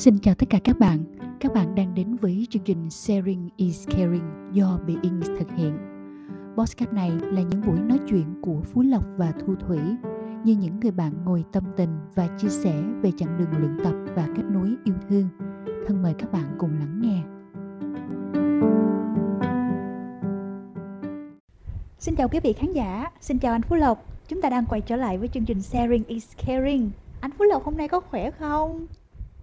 Xin chào tất cả các bạn. Các bạn đang đến với chương trình Sharing is Caring do Being thực hiện. Podcast này là những buổi nói chuyện của Phú Lộc và Thu Thủy như những người bạn ngồi tâm tình và chia sẻ về chặng đường luyện tập và kết nối yêu thương. Thân mời các bạn cùng lắng nghe. Xin chào quý vị khán giả, xin chào anh Phú Lộc. Chúng ta đang quay trở lại với chương trình Sharing is Caring. Anh Phú Lộc hôm nay có khỏe không?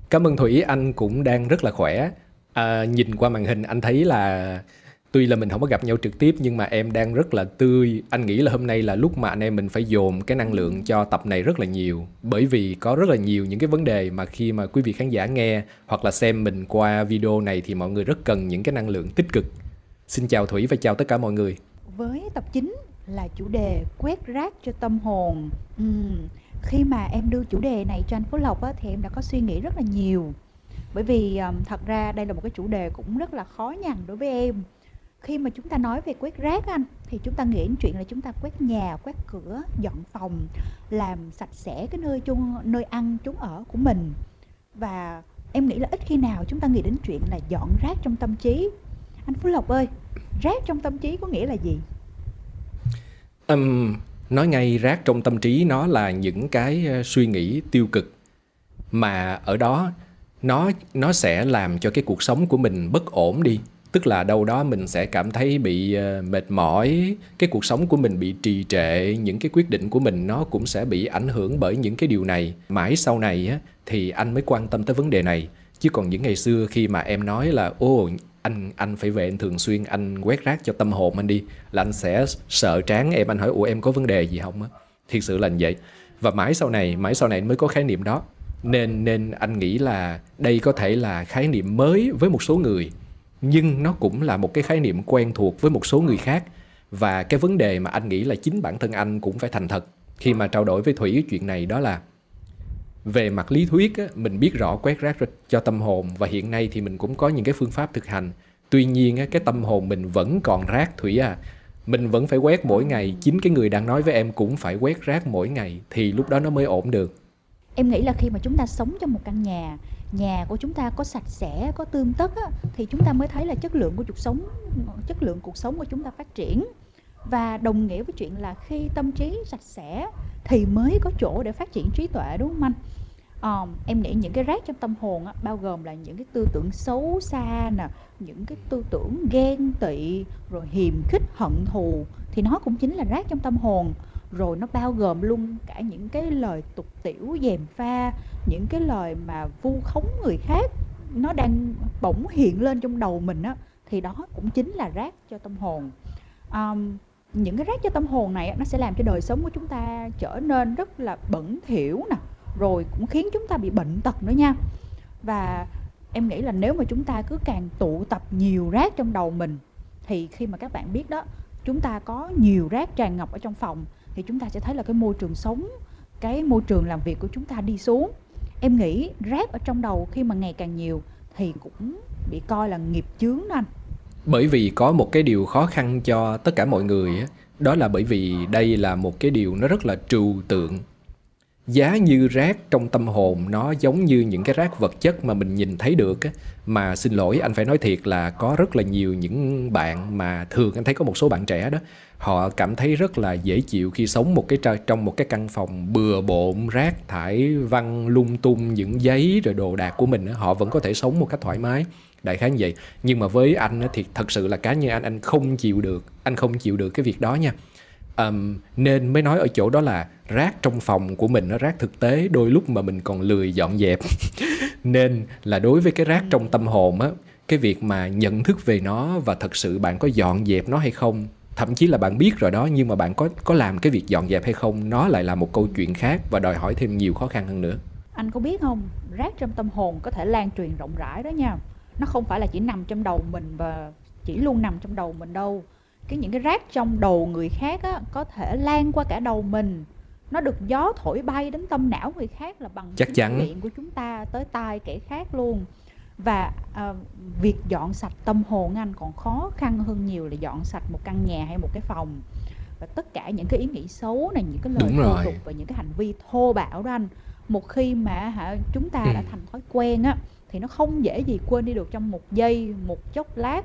Cảm ơn Thủy, anh cũng đang rất là khỏe. À, nhìn qua màn hình anh thấy là tuy là mình không có gặp nhau trực tiếp nhưng mà em đang rất là tươi. Anh nghĩ là hôm nay là lúc mà anh em mình phải dồn cái năng lượng cho tập này rất là nhiều. Bởi vì có rất là nhiều những cái vấn đề mà khi mà quý vị khán giả nghe hoặc là xem mình qua video này thì mọi người rất cần những cái năng lượng tích cực. Xin chào Thủy và chào tất cả mọi người. Với tập 9 là chủ đề quét rác cho tâm hồn. Uhm khi mà em đưa chủ đề này cho anh Phú Lộc á, thì em đã có suy nghĩ rất là nhiều. Bởi vì um, thật ra đây là một cái chủ đề cũng rất là khó nhằn đối với em. Khi mà chúng ta nói về quét rác anh thì chúng ta nghĩ đến chuyện là chúng ta quét nhà quét cửa dọn phòng làm sạch sẽ cái nơi chung nơi ăn chốn ở của mình. Và em nghĩ là ít khi nào chúng ta nghĩ đến chuyện là dọn rác trong tâm trí. Anh phú lộc ơi rác trong tâm trí có nghĩa là gì? Um, nói ngay rác trong tâm trí nó là những cái ờ, suy nghĩ tiêu cực. Mà ở đó nó nó sẽ làm cho cái cuộc sống của mình bất ổn đi. Tức là đâu đó mình sẽ cảm thấy bị ờ, mệt mỏi cái cuộc sống của mình bị trì trệ những cái quyết định của mình nó cũng sẽ bị ảnh hưởng bởi những cái điều này. Mãi sau này á, thì anh mới quan tâm tới vấn đề này. Chứ còn những ngày xưa khi mà em nói là ô anh anh phải về anh thường xuyên, anh quét rác cho tâm hồn anh đi, là anh sẽ sợ tráng em, anh hỏi, ủa, em có vấn đề gì không á? Thiệt sự là như vậy. Và mãi sau này, mãi sau này mới có khái niệm đó. Nên nên anh nghĩ là đây có thể là khái niệm mới với một số người, nhưng nó cũng là một cái khái niệm quen thuộc với một số người khác. Và cái vấn đề mà anh nghĩ là chính bản thân anh cũng phải thành thật khi mà trao đổi với thủy cái chuyện này đó là về mặt lý thuyết á, mình biết rõ quét rác cho tâm hồn và hiện nay thì mình cũng có những cái phương pháp thực hành. Tuy nhiên á, cái tâm hồn mình vẫn còn rác thủy à. Mình vẫn phải quét mỗi ngày chính cái người đang nói với em cũng phải quét rác mỗi ngày thì lúc đó nó mới ổn được. Em nghĩ là khi mà chúng ta sống trong một căn nhà nhà của chúng ta có sạch sẽ có tươm tất á, thì chúng ta mới thấy là chất lượng của cuộc sống chất lượng cuộc sống của chúng ta phát triển và đồng nghĩa với chuyện là khi tâm trí sạch sẽ thì mới có chỗ để phát triển trí tuệ đúng không anh? Um, em nghĩ những cái rác trong tâm hồn á, bao gồm là những cái tư tưởng xấu xa nè những cái tư tưởng ghen tị rồi hiềm khích hận thù thì nó cũng chính là rác trong tâm hồn. Rồi nó bao gồm luôn cả những cái lời tục tiểu dèm pha những cái lời mà vu khống người khác nó đang bỗng hiện lên trong đầu mình á thì đó cũng chính là rác cho tâm hồn. Um, những cái rác cho tâm hồn này nó sẽ làm cho đời sống của chúng ta trở nên rất là bẩn thỉu nè, rồi cũng khiến chúng ta bị bệnh tật nữa nha. Và em nghĩ là nếu mà chúng ta cứ càng tụ tập nhiều rác trong đầu mình, thì khi mà các bạn biết đó, chúng ta có nhiều rác tràn ngập ở trong phòng, thì chúng ta sẽ thấy là cái môi trường sống, cái môi trường làm việc của chúng ta đi xuống. Em nghĩ rác ở trong đầu khi mà ngày càng nhiều thì cũng bị coi là nghiệp chướng đó anh bởi vì có một cái điều khó khăn cho tất cả mọi người đó là bởi vì đây là một cái điều nó rất là trừu tượng. Giá như rác trong tâm hồn nó giống như những cái rác vật chất mà mình nhìn thấy được á. Mà xin lỗi, anh phải nói thiệt là có rất là nhiều những bạn mà thường anh thấy có một số bạn trẻ đó, họ cảm thấy rất là dễ chịu khi sống một cái trong một cái căn phòng bừa bộn, rác thải, văng lung tung những giấy rồi đồ đạc của mình họ vẫn có thể sống một cách thoải mái đại khái như vậy. Nhưng mà với anh thì thật sự là cá nhân anh anh không chịu được anh không chịu được cái việc đó nha. Um, nên mới nói ở chỗ đó là rác trong phòng của mình nó rác thực tế đôi lúc mà mình còn lười dọn dẹp. Nên là đối với cái rác trong tâm hồn á cái việc mà nhận thức về nó và thật sự bạn có dọn dẹp nó hay không thậm chí là bạn biết rồi đó nhưng mà bạn có có làm cái việc dọn dẹp hay không nó lại là một câu chuyện khác và đòi hỏi thêm nhiều khó khăn hơn nữa. Anh có biết không? Rác trong tâm hồn có thể lan truyền rộng rãi đó nha nó không phải là chỉ nằm trong đầu mình và chỉ luôn nằm trong đầu mình đâu. Cái những cái rác trong đầu người khác á, có thể lan qua cả đầu mình. Nó được gió thổi bay đến tâm não người khác là bằng chắc chắn. miệng của chúng ta tới tai kẻ khác luôn. Và à, việc dọn sạch tâm hồn anh còn khó khăn hơn nhiều là dọn sạch một căn nhà hay một cái phòng. Và tất cả những cái ý nghĩ xấu này những cái lời thô tục và những cái hành vi thô bạo đó anh một khi mà hả chúng ta ừ. đã thành thói quen á thì nó không dễ gì quên đi được trong một giây một chốc lát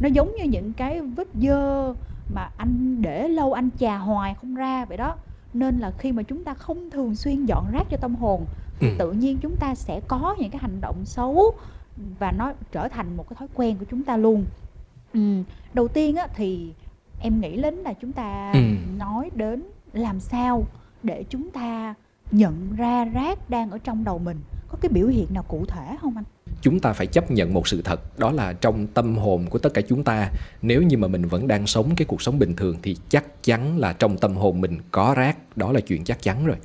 nó giống như những cái vết dơ mà anh để lâu anh chà hoài không ra vậy đó nên là khi mà chúng ta không thường xuyên dọn rác cho tâm hồn thì Ừ. tự nhiên chúng ta sẽ có những cái hành động xấu và nó trở thành một cái thói quen của chúng ta luôn ừ. đầu tiên á, thì em nghĩ đến là chúng ta Ừ. nói đến làm sao để chúng ta nhận ra rác đang ở trong đầu mình có cái biểu hiện nào cụ thể không anh? Chúng ta phải chấp nhận một sự thật, đó là trong tâm hồn của tất cả chúng ta, nếu như mà mình vẫn đang sống cái cuộc sống bình thường thì chắc chắn là trong tâm hồn mình có rác, đó là chuyện chắc chắn rồi.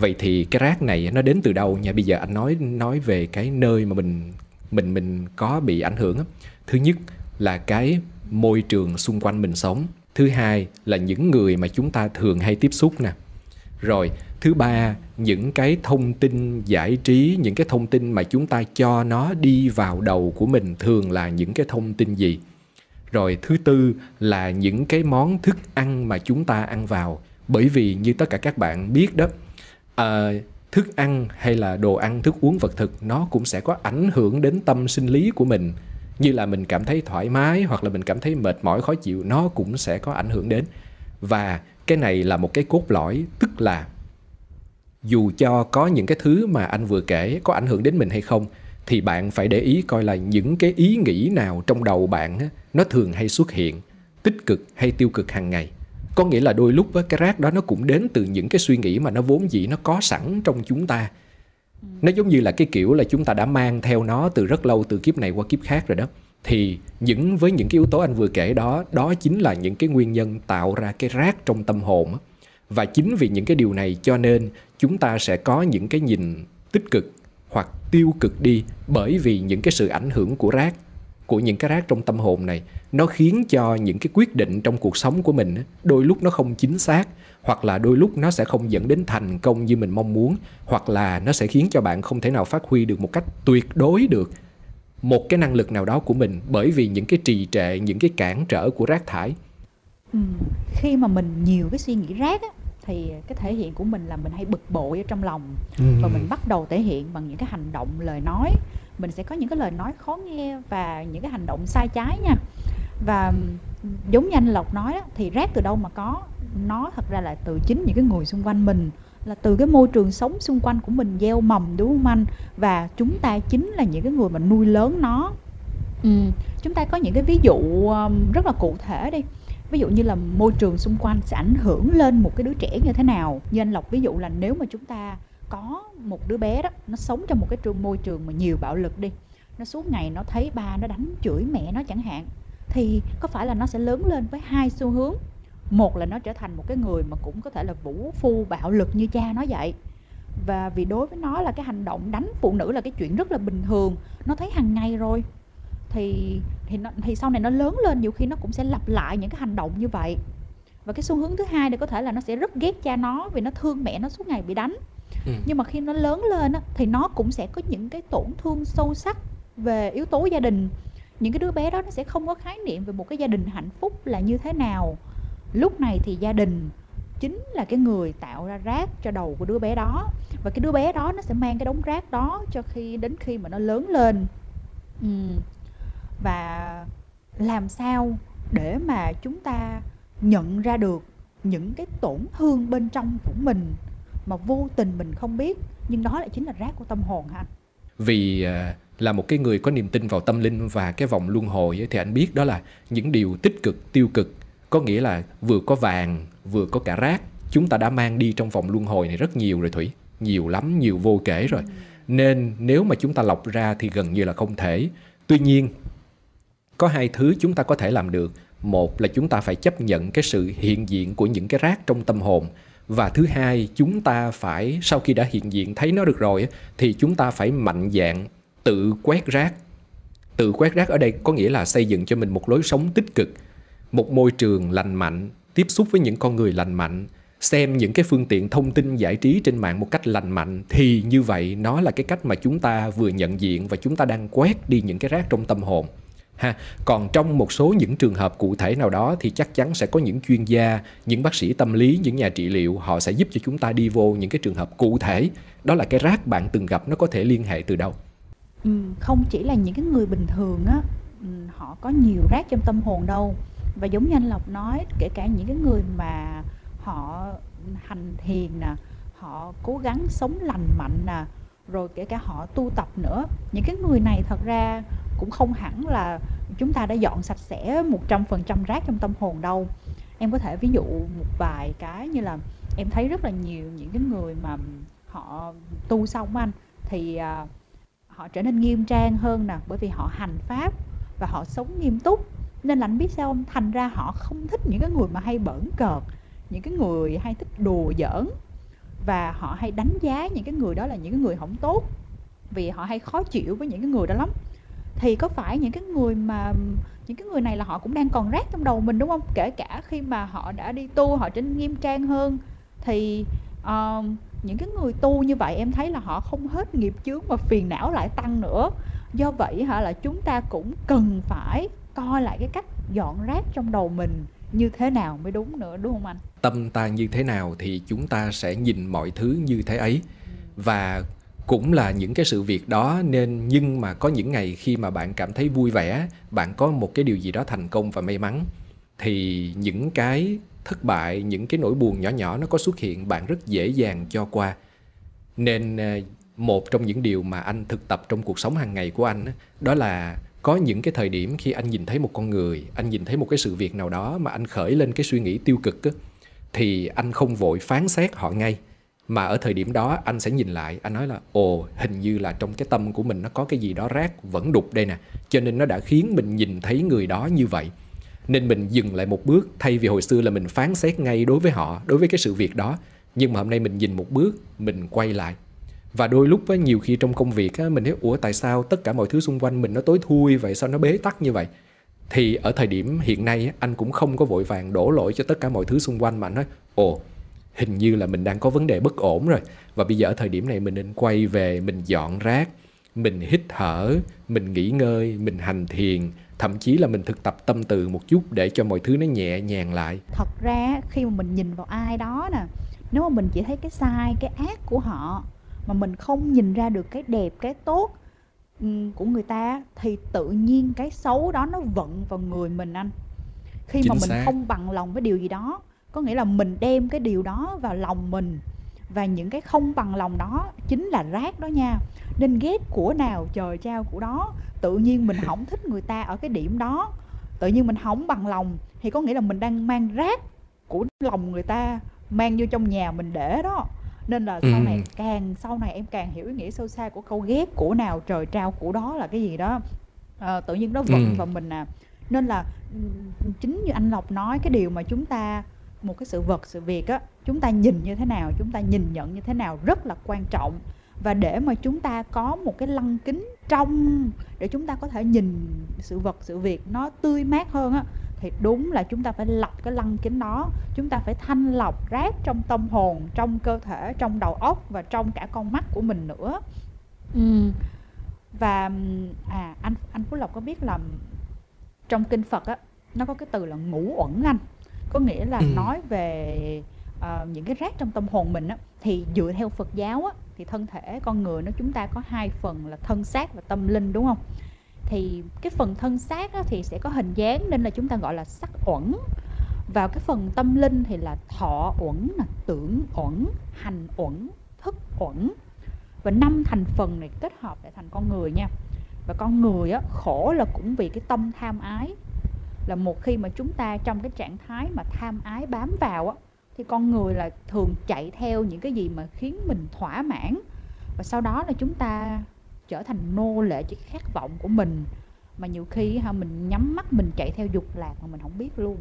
Vậy thì cái rác này nó đến từ đâu nha? Bây giờ anh nói nói về cái nơi mà mình mình mình có bị ảnh hưởng á. thứ nhất là cái môi trường xung quanh mình sống. Thứ hai là những người mà chúng ta thường hay tiếp xúc nè rồi thứ ba những cái thông tin giải trí những cái thông tin mà chúng ta cho nó đi vào đầu của mình thường là những cái thông tin gì? Rồi thứ tư là những cái món thức ăn mà chúng ta ăn vào. Bởi vì như tất cả các bạn biết đó à, thức ăn hay là đồ ăn thức uống vật thực nó cũng sẽ có ảnh hưởng đến tâm sinh lý của mình. Như là mình cảm thấy thoải mái hoặc là mình cảm thấy mệt mỏi khó chịu nó cũng sẽ có ảnh hưởng đến. Và cái này là một cái cốt lõi, tức là dù cho có những cái thứ mà anh vừa kể có ảnh hưởng đến mình hay không, thì bạn phải để ý coi là những cái ý nghĩ nào trong đầu bạn nó thường hay xuất hiện, tích cực hay tiêu cực hàng ngày. Có nghĩa là đôi lúc với cái rác đó nó cũng đến từ những cái suy nghĩ mà nó vốn dĩ nó có sẵn trong chúng ta. Nó giống như là cái kiểu là chúng ta đã mang theo nó từ rất lâu, từ kiếp này qua kiếp khác rồi đó thì những với những cái yếu tố anh vừa kể đó đó chính là những cái nguyên nhân tạo ra cái rác trong tâm hồn và chính vì những cái điều này cho nên chúng ta sẽ có những cái nhìn tích cực hoặc tiêu cực đi bởi vì những cái sự ảnh hưởng của rác, của những cái rác trong tâm hồn này. Nó khiến cho những cái quyết định trong cuộc sống của mình đôi lúc nó không chính xác hoặc là đôi lúc nó sẽ không dẫn đến thành công như mình mong muốn hoặc là nó sẽ khiến cho bạn không thể nào phát huy được một cách tuyệt đối được một cái năng lực nào đó của mình bởi vì những cái trì trệ những cái cản trở của rác thải. Ừ. khi mà mình nhiều cái suy nghĩ rác á, thì cái thể hiện của mình là mình hay bực bội ở trong lòng. Và mình bắt đầu thể hiện bằng những cái hành động lời nói. Mình sẽ có những cái lời nói khó nghe và những cái hành động sai trái nha. Và giống như anh lộc nói á, thì rác từ đâu mà có? Nó thật ra là từ chính những cái người xung quanh mình là từ cái môi trường sống xung quanh của mình gieo mầm đúng không anh? Và chúng ta chính là những cái người mà nuôi lớn nó. Ừ. chúng ta có những cái ví dụ um, rất là cụ thể đi. Ví dụ như là môi trường xung quanh sẽ ảnh hưởng lên một cái đứa trẻ như thế nào. Như anh lộc ví dụ là nếu mà chúng ta có một đứa bé đó nó sống trong một cái trường môi trường mà nhiều bạo lực đi nó suốt ngày nó thấy ba nó đánh chửi mẹ nó chẳng hạn thì có phải là nó sẽ lớn lên với hai xu hướng một là nó trở thành một cái người mà cũng có thể là vũ phu bạo lực như cha nó vậy. Và vì đối với nó là cái hành động đánh phụ nữ là cái chuyện rất là bình thường. Nó thấy hàng ngày rồi. Thì thì nó, thì sau này nó lớn lên nhiều khi nó cũng sẽ lặp lại những cái hành động như vậy. Và cái xu hướng thứ hai thì có thể là nó sẽ rất ghét cha nó vì nó thương mẹ nó suốt ngày bị đánh. Ừ. nhưng mà khi nó lớn lên á, thì nó cũng sẽ có những cái tổn thương sâu sắc về yếu tố gia đình. Những cái đứa bé đó nó sẽ không có khái niệm về một cái gia đình hạnh phúc là như thế nào lúc này thì gia đình chính là cái người tạo ra rác cho đầu của đứa bé đó. Và cái đứa bé đó nó sẽ mang cái đống rác đó cho khi đến khi mà nó lớn lên. Ừ. và làm sao để mà chúng ta nhận ra được những cái tổn thương bên trong của mình mà vô tình mình không biết? Nhưng đó lại chính là rác của tâm hồn hả vì à, là một cái người có niềm tin vào tâm linh và cái vòng luân hồi ấy, thì anh biết đó là những điều tích cực tiêu cực có nghĩa là vừa có vàng, vừa có cả rác. Chúng ta đã mang đi trong vòng luân hồi này rất nhiều rồi thủy. Nhiều lắm, nhiều vô kể rồi. Nên nếu mà chúng ta lọc ra thì gần như là không thể. Tuy nhiên, có hai thứ chúng ta có thể làm được. Một là chúng ta phải chấp nhận cái sự hiện diện của những cái rác trong tâm hồn. Và thứ hai, chúng ta phải, sau khi đã hiện diện, thấy nó được rồi thì chúng ta phải mạnh dạn tự quét rác. Tự quét rác ở đây có nghĩa là xây dựng cho mình một lối sống tích cực một môi trường lành mạnh tiếp xúc với những con người lành mạnh xem những cái phương tiện thông tin giải trí trên mạng một cách lành mạnh thì như vậy nó là cái cách mà chúng ta vừa nhận diện và chúng ta đang quét đi những cái rác trong tâm hồn. Ha còn trong một số những trường hợp cụ thể nào đó thì chắc chắn sẽ có những chuyên gia những bác sĩ tâm lý những nhà trị liệu họ sẽ giúp cho chúng ta đi vô những cái trường hợp cụ thể. Đó là cái rác bạn từng gặp nó có thể liên hệ từ đâu? Ừ, không chỉ là những cái người bình thường á, ừ, họ có nhiều rác trong tâm hồn đâu. Và giống như anh Lộc nói, kể cả những cái người mà họ hành thiền nè, họ cố gắng sống lành mạnh nè, rồi kể cả họ tu tập nữa. Những cái người này thật ra cũng không hẳn là chúng ta đã dọn sạch sẽ 100% rác trong tâm hồn đâu. Em có thể ví dụ một vài cái như là em thấy rất là nhiều những cái người mà họ tu xong anh thì à, họ trở nên nghiêm trang hơn nè bởi vì họ hành pháp và họ sống nghiêm túc nên là anh biết sao không? Thành ra họ không thích những cái người mà hay bẩn cợt những cái người hay thích đùa giỡn. Và họ hay đánh giá những cái người đó là những cái người không tốt vì họ hay khó chịu với những cái người đó lắm. Thì có phải những cái người mà những cái người này là họ cũng đang còn rác trong đầu mình đúng không? Kể cả khi mà họ đã đi tu họ trở nên nghiêm trang hơn thì uh, những cái người tu như vậy em thấy là họ không hết nghiệp chướng mà phiền não lại tăng nữa. Do vậy hả là chúng ta cũng cần phải coi lại cái cách dọn rác trong đầu mình như thế nào mới đúng nữa, đúng không anh? Tâm ta như thế nào thì chúng ta sẽ nhìn mọi thứ như thế ấy. Và cũng là những cái sự việc đó nên nhưng mà có những ngày khi mà bạn cảm thấy vui vẻ, bạn có một cái điều gì đó thành công và may mắn, thì những cái thất bại, những cái nỗi buồn nhỏ nhỏ nó có xuất hiện, bạn rất dễ dàng cho qua. Nên ờ, một trong những điều mà anh thực tập trong cuộc sống hàng ngày của anh đó là có những cái thời điểm khi anh nhìn thấy một con người, anh nhìn thấy một cái sự việc nào đó mà anh khởi lên cái suy nghĩ tiêu cực thì anh không vội phán xét họ ngay. Mà ở thời điểm đó, anh sẽ nhìn lại, anh nói là, ồ, hình như là trong cái tâm của mình nó có cái gì đó rác, vẫn đục đây nè. Cho nên nó đã khiến mình nhìn thấy người đó như vậy. Nên mình dừng lại một bước, thay vì hồi xưa là mình phán xét ngay đối với họ, đối với cái sự việc đó. Nhưng mà hôm nay mình nhìn một bước, mình quay lại và đôi lúc á, nhiều khi trong công việc á, mình thấy ủa tại sao tất cả mọi thứ xung quanh mình nó tối thui vậy sao nó bế tắc như vậy? Thì ở thời điểm hiện nay á, anh cũng không có vội vàng đổ lỗi cho tất cả mọi thứ xung quanh mà anh nói ồ hình như là mình đang có vấn đề bất ổn rồi. Và bây giờ ở thời điểm này mình nên quay về mình dọn rác mình hít thở mình nghỉ ngơi mình hành thiền thậm chí là mình thực tập tâm từ một chút để cho mọi thứ nó nhẹ nhàng lại. Thật ra khi mà mình nhìn vào ai đó nè nếu mà mình chỉ thấy cái sai cái ác của họ mà mình không nhìn ra được cái đẹp cái tốt của người ta thì tự nhiên cái xấu đó nó vận vào người mình anh. Khi Chính mà mình xác. không bằng lòng với điều gì đó có nghĩa là mình đem cái điều đó vào lòng mình và những cái không bằng lòng đó chính là rác đó nha. Nên ghét của nào trời trao của đó tự nhiên mình không thích người ta ở cái điểm đó. Tự nhiên mình không bằng lòng thì có nghĩa là mình đang mang rác của lòng người ta mang vô trong nhà mình để đó nên là sau này càng sau này em càng hiểu ý nghĩa sâu xa của câu ghét của nào trời trao của đó là cái gì đó. À, tự nhiên nó vận vào mình à. Nên là chính như anh lộc nói cái điều mà chúng ta một cái sự vật sự việc á chúng ta nhìn như thế nào chúng ta nhìn nhận như thế nào rất là quan trọng. Và để mà chúng ta có một cái lăng kính trong để chúng ta có thể nhìn sự vật sự việc nó tươi mát hơn á thì đúng là chúng ta phải lọc cái lăng kính đó. Chúng ta phải thanh lọc rác trong tâm hồn trong cơ thể trong đầu óc và trong cả con mắt của mình nữa. Ừ. và à anh anh phú lộc có biết là trong kinh phật á nó có cái từ là ngũ uẩn anh? Có nghĩa là ừ. nói về uh, những cái rác trong tâm hồn mình á. Thì dựa theo Phật giáo á thì thân thể con người nó chúng ta có hai phần là thân xác và tâm linh đúng không thì cái phần thân xác á, thì sẽ có hình dáng nên là chúng ta gọi là sắc uẩn. Vào cái phần tâm linh thì là thọ uẩn là tưởng uẩn hành uẩn thức uẩn. Và năm thành phần này kết hợp để thành con người nha. Và con người á khổ là cũng vì cái tâm tham ái. Là một khi mà chúng ta trong cái trạng thái mà tham ái bám vào á thì con người là thường chạy theo những cái gì mà khiến mình thỏa mãn. Và sau đó là chúng ta trở thành nô lệ cho khát vọng của mình mà nhiều khi ha, mình nhắm mắt, mình chạy theo dục lạc mà mình không biết luôn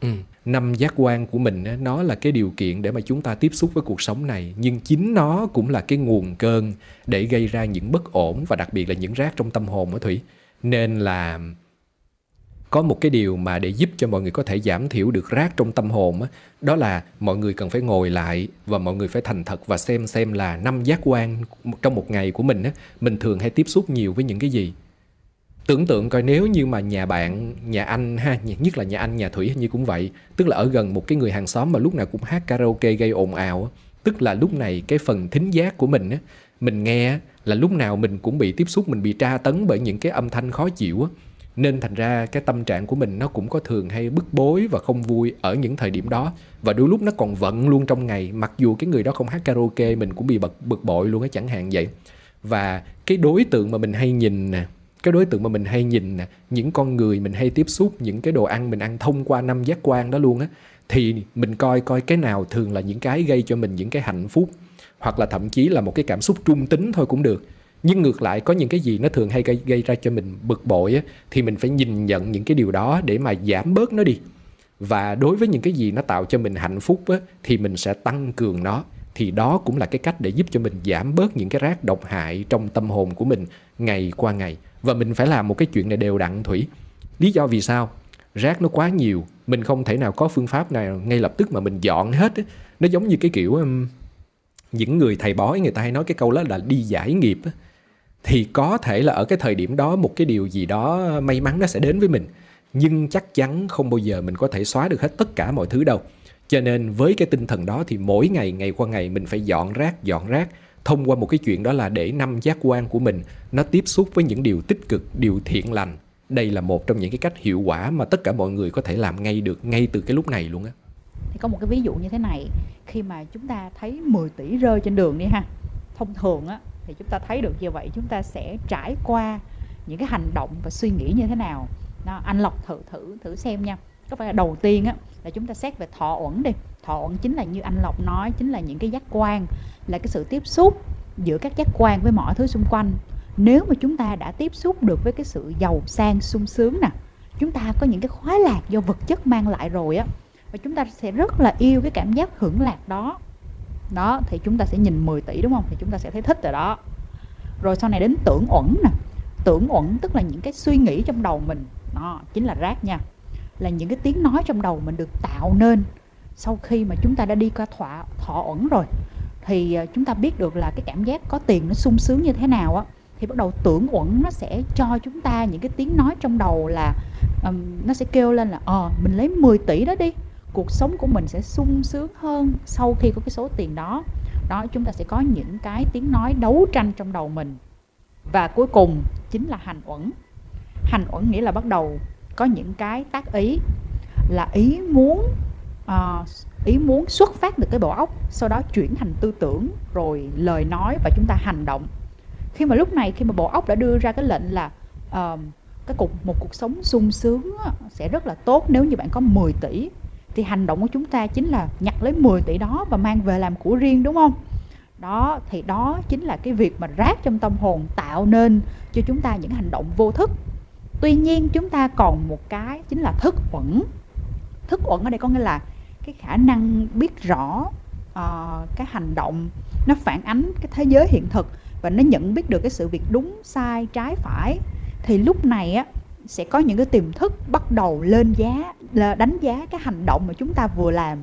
Ừ. Năm giác quan của mình nó là cái điều kiện để mà chúng ta tiếp xúc với cuộc sống này nhưng chính nó cũng là cái nguồn cơn để gây ra những bất ổn và đặc biệt là những rác trong tâm hồn của Thủy. Nên là có một cái điều mà để giúp cho mọi người có thể giảm thiểu được rác trong tâm hồn đó, đó là mọi người cần phải ngồi lại và mọi người phải thành thật và xem xem là năm giác quan trong một ngày của mình á, mình thường hay tiếp xúc nhiều với những cái gì. Tưởng tượng coi nếu như mà nhà bạn nhà anh ha nhất là nhà anh nhà thủy như cũng vậy tức là ở gần một cái người hàng xóm mà lúc nào cũng hát karaoke gây ồn ào tức là lúc này cái phần thính giác của mình á mình nghe là lúc nào mình cũng bị tiếp xúc mình bị tra tấn bởi những cái âm thanh khó chịu á nên thành ra cái tâm trạng của mình nó cũng có thường hay bức bối và không vui ở những thời điểm đó. Và đôi lúc nó còn vận luôn trong ngày, mặc dù cái người đó không hát karaoke, mình cũng bị bực bực bội luôn á, chẳng hạn vậy. Và cái đối tượng mà mình hay nhìn nè, cái đối tượng mà mình hay nhìn nè, những con người mình hay tiếp xúc, những cái đồ ăn mình ăn thông qua năm giác quan đó luôn á, thì mình coi coi cái nào thường là những cái gây cho mình những cái hạnh phúc, hoặc là thậm chí là một cái cảm xúc trung tính thôi cũng được nhưng ngược lại có những cái gì nó thường hay gây, gây ra cho mình bực bội á, thì mình phải nhìn nhận những cái điều đó để mà giảm bớt nó đi. Và đối với những cái gì nó tạo cho mình hạnh phúc á, thì mình sẽ tăng cường nó. Thì đó cũng là cái cách để giúp cho mình giảm bớt những cái rác độc hại trong tâm hồn của mình ngày qua ngày. Và mình phải làm một cái chuyện này đều đặn thủy. Lý do vì sao? Rác nó quá nhiều mình không thể nào có phương pháp nào ngay lập tức mà mình dọn hết á. nó giống như cái kiểu những người thầy bói người ta hay nói cái câu đó là đi giải nghiệp á thì có thể là ở cái thời điểm đó một cái điều gì đó may mắn nó sẽ đến với mình. Nhưng chắc chắn không bao giờ mình có thể xóa được hết tất cả mọi thứ đâu. Cho nên với cái tinh thần đó thì mỗi ngày ngày qua ngày mình phải dọn rác dọn rác. Thông qua một cái chuyện đó là để năm giác quan của mình nó tiếp xúc với những điều tích cực, điều thiện lành. Đây là một trong những cái cách hiệu quả mà tất cả mọi người có thể làm ngay được ngay từ cái lúc này luôn á. Thì có một cái ví dụ như thế này. Khi mà chúng ta thấy 10 tỷ rơi trên đường đi ha, thông thường á thì chúng ta thấy được như vậy chúng ta sẽ trải qua những cái hành động và suy nghĩ như thế nào. Đó, anh lộc thử thử thử xem nha. Có phải là đầu tiên á là chúng ta xét về thọ uẩn đi. Thọ uẩn chính là như anh lộc nói chính là những cái giác quan là cái sự tiếp xúc giữa các giác quan với mọi thứ xung quanh. Nếu mà chúng ta đã tiếp xúc được với cái sự giàu sang sung sướng nè chúng ta có những cái khoái lạc do vật chất mang lại rồi á và chúng ta sẽ rất là yêu cái cảm giác hưởng lạc đó đó thì chúng ta sẽ nhìn 10 tỷ đúng không? Thì chúng ta sẽ thấy thích rồi đó. Rồi sau này đến tưởng uẩn nè. Tưởng uẩn tức là những cái suy nghĩ trong đầu mình. Đó chính là rác nha. Là những cái tiếng nói trong đầu mình được tạo nên sau khi mà chúng ta đã đi qua thọ thọ uẩn rồi. Thì à, chúng ta biết được là cái cảm giác có tiền nó sung sướng như thế nào á thì bắt đầu tưởng uẩn nó sẽ cho chúng ta những cái tiếng nói trong đầu là um, nó sẽ kêu lên là ờ mình lấy 10 tỷ đó đi cuộc sống của mình sẽ sung sướng hơn sau khi có cái số tiền đó. Đó chúng ta sẽ có những cái tiếng nói đấu tranh trong đầu mình. Và cuối cùng chính là hành uẩn. Hành uẩn nghĩa là bắt đầu có những cái tác ý là ý muốn uh, ý muốn xuất phát từ cái bộ óc sau đó chuyển thành tư tưởng rồi lời nói và chúng ta hành động. Khi mà lúc này khi mà bộ óc đã đưa ra cái lệnh là uh, cái cục một cuộc sống sung sướng sẽ rất là tốt nếu như bạn có 10 tỷ thì hành động của chúng ta chính là nhặt lấy 10 tỷ đó và mang về làm của riêng đúng không? Đó thì đó chính là cái việc mà rác trong tâm hồn tạo nên cho chúng ta những hành động vô thức. Tuy nhiên chúng ta còn một cái chính là thức uẩn. Thức uẩn ở đây có nghĩa là cái khả năng biết rõ uh, cái hành động nó phản ánh cái thế giới hiện thực và nó nhận biết được cái sự việc đúng sai trái phải. Thì lúc này á sẽ có những cái tiềm thức bắt đầu lên giá là đánh giá cái hành động mà chúng ta vừa làm.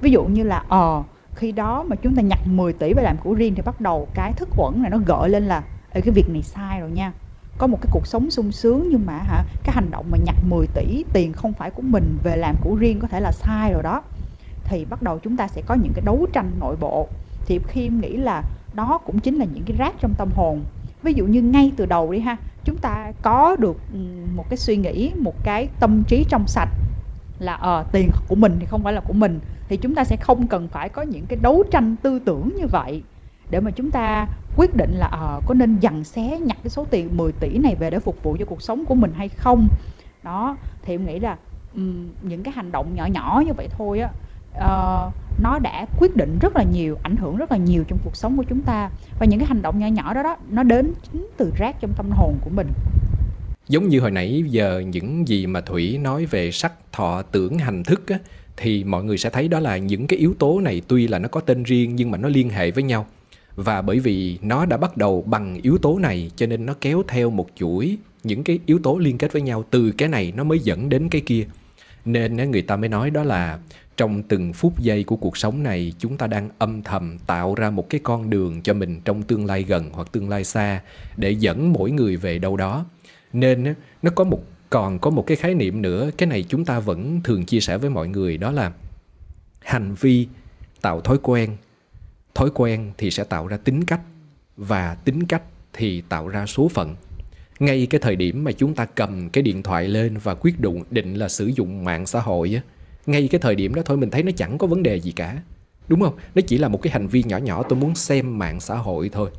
Ví dụ như là ờ khi đó mà chúng ta nhặt 10 tỷ về làm của riêng thì bắt đầu cái thức quẩn này nó gợi lên là Ê, cái việc này sai rồi nha. Có một cái cuộc sống sung sướng nhưng mà hả cái hành động mà nhặt 10 tỷ tiền không phải của mình về làm của riêng có thể là sai rồi đó. Thì bắt đầu chúng ta sẽ có những cái đấu tranh nội bộ. Thì khi em nghĩ là đó cũng chính là những cái rác trong tâm hồn ví dụ như ngay từ đầu đi ha chúng ta có được ừ, một cái suy nghĩ một cái tâm trí trong sạch là ờ tiền của mình thì không phải là của mình thì chúng ta sẽ không cần phải có những cái đấu tranh tư tưởng như vậy để mà chúng ta quyết định là ờ có nên dằn xé nhặt cái số tiền 10 tỷ này về để phục vụ cho cuộc sống của mình hay không. Đó thì em nghĩ là um, những cái hành động nhỏ nhỏ như vậy thôi á uh, nó đã quyết định rất là nhiều ảnh hưởng rất là nhiều trong cuộc sống của chúng ta. Và những cái hành động nhỏ nhỏ đó đó nó đến chính từ rác trong tâm hồn của mình. Giống như hồi nãy giờ những gì mà thủy nói về sắc thọ tưởng hành thức á, thì mọi người sẽ thấy đó là những cái yếu tố này tuy là nó có tên riêng nhưng mà nó liên hệ với nhau. Và bởi vì nó đã bắt đầu bằng yếu tố này cho nên nó kéo theo một chuỗi những cái yếu tố liên kết với nhau từ cái này nó mới dẫn đến cái kia nên người ta mới nói đó là trong từng phút giây của cuộc sống này, chúng ta đang âm thầm tạo ra một cái con đường cho mình trong tương lai gần hoặc tương lai xa để dẫn mỗi người về đâu đó. Nên nó có một, còn có một cái khái niệm nữa, cái này chúng ta vẫn thường chia sẻ với mọi người, đó là hành vi tạo thói quen. Thói quen thì sẽ tạo ra tính cách và tính cách thì tạo ra số phận ngay cái thời điểm mà chúng ta cầm cái điện thoại lên và quyết định định là sử dụng mạng xã hội á, ngay cái thời điểm đó thôi mình thấy nó chẳng có vấn đề gì cả. Đúng không? Nó chỉ là một cái hành vi nhỏ nhỏ, tôi muốn xem mạng xã hội thôi.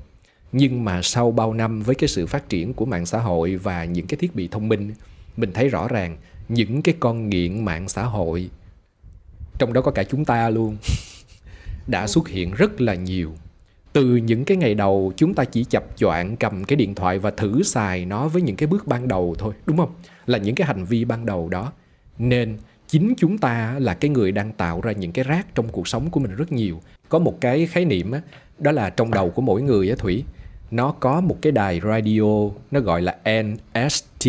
Nhưng mà sau bao năm với cái sự phát triển của mạng xã hội và những cái thiết bị thông minh, mình thấy rõ ràng những cái con nghiện mạng xã hội, trong đó có cả chúng ta luôn, đã xuất hiện rất là nhiều từ những cái ngày đầu chúng ta chỉ chập choạng cầm cái điện thoại và thử xài nó với những cái bước ban đầu thôi đúng không? Là những cái hành vi ban đầu đó. Nên chính chúng ta là cái người đang tạo ra những cái rác trong cuộc sống của mình rất nhiều. Có một cái khái niệm á, đó là trong đầu của mỗi người á thủy nó có một cái đài radio nó gọi là NST